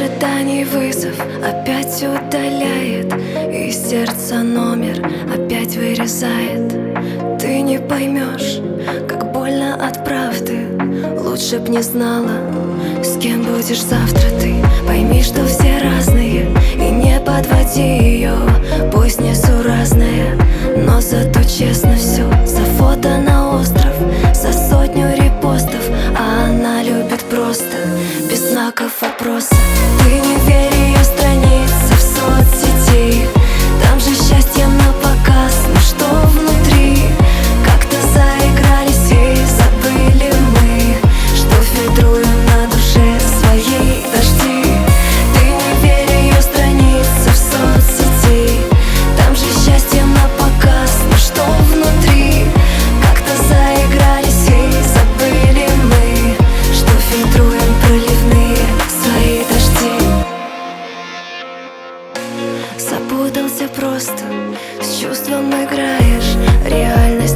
ожиданий вызов опять удаляет И сердце номер опять вырезает. Ты не поймешь, как больно от правды. Лучше б не знала, с кем будешь завтра. Ты Пойми, что все разные И не подводи ее Пусть несуразная Но зато честно все За фото на Без знаков вопроса. Ты не веришь Запутался просто, с чувством играешь реальность.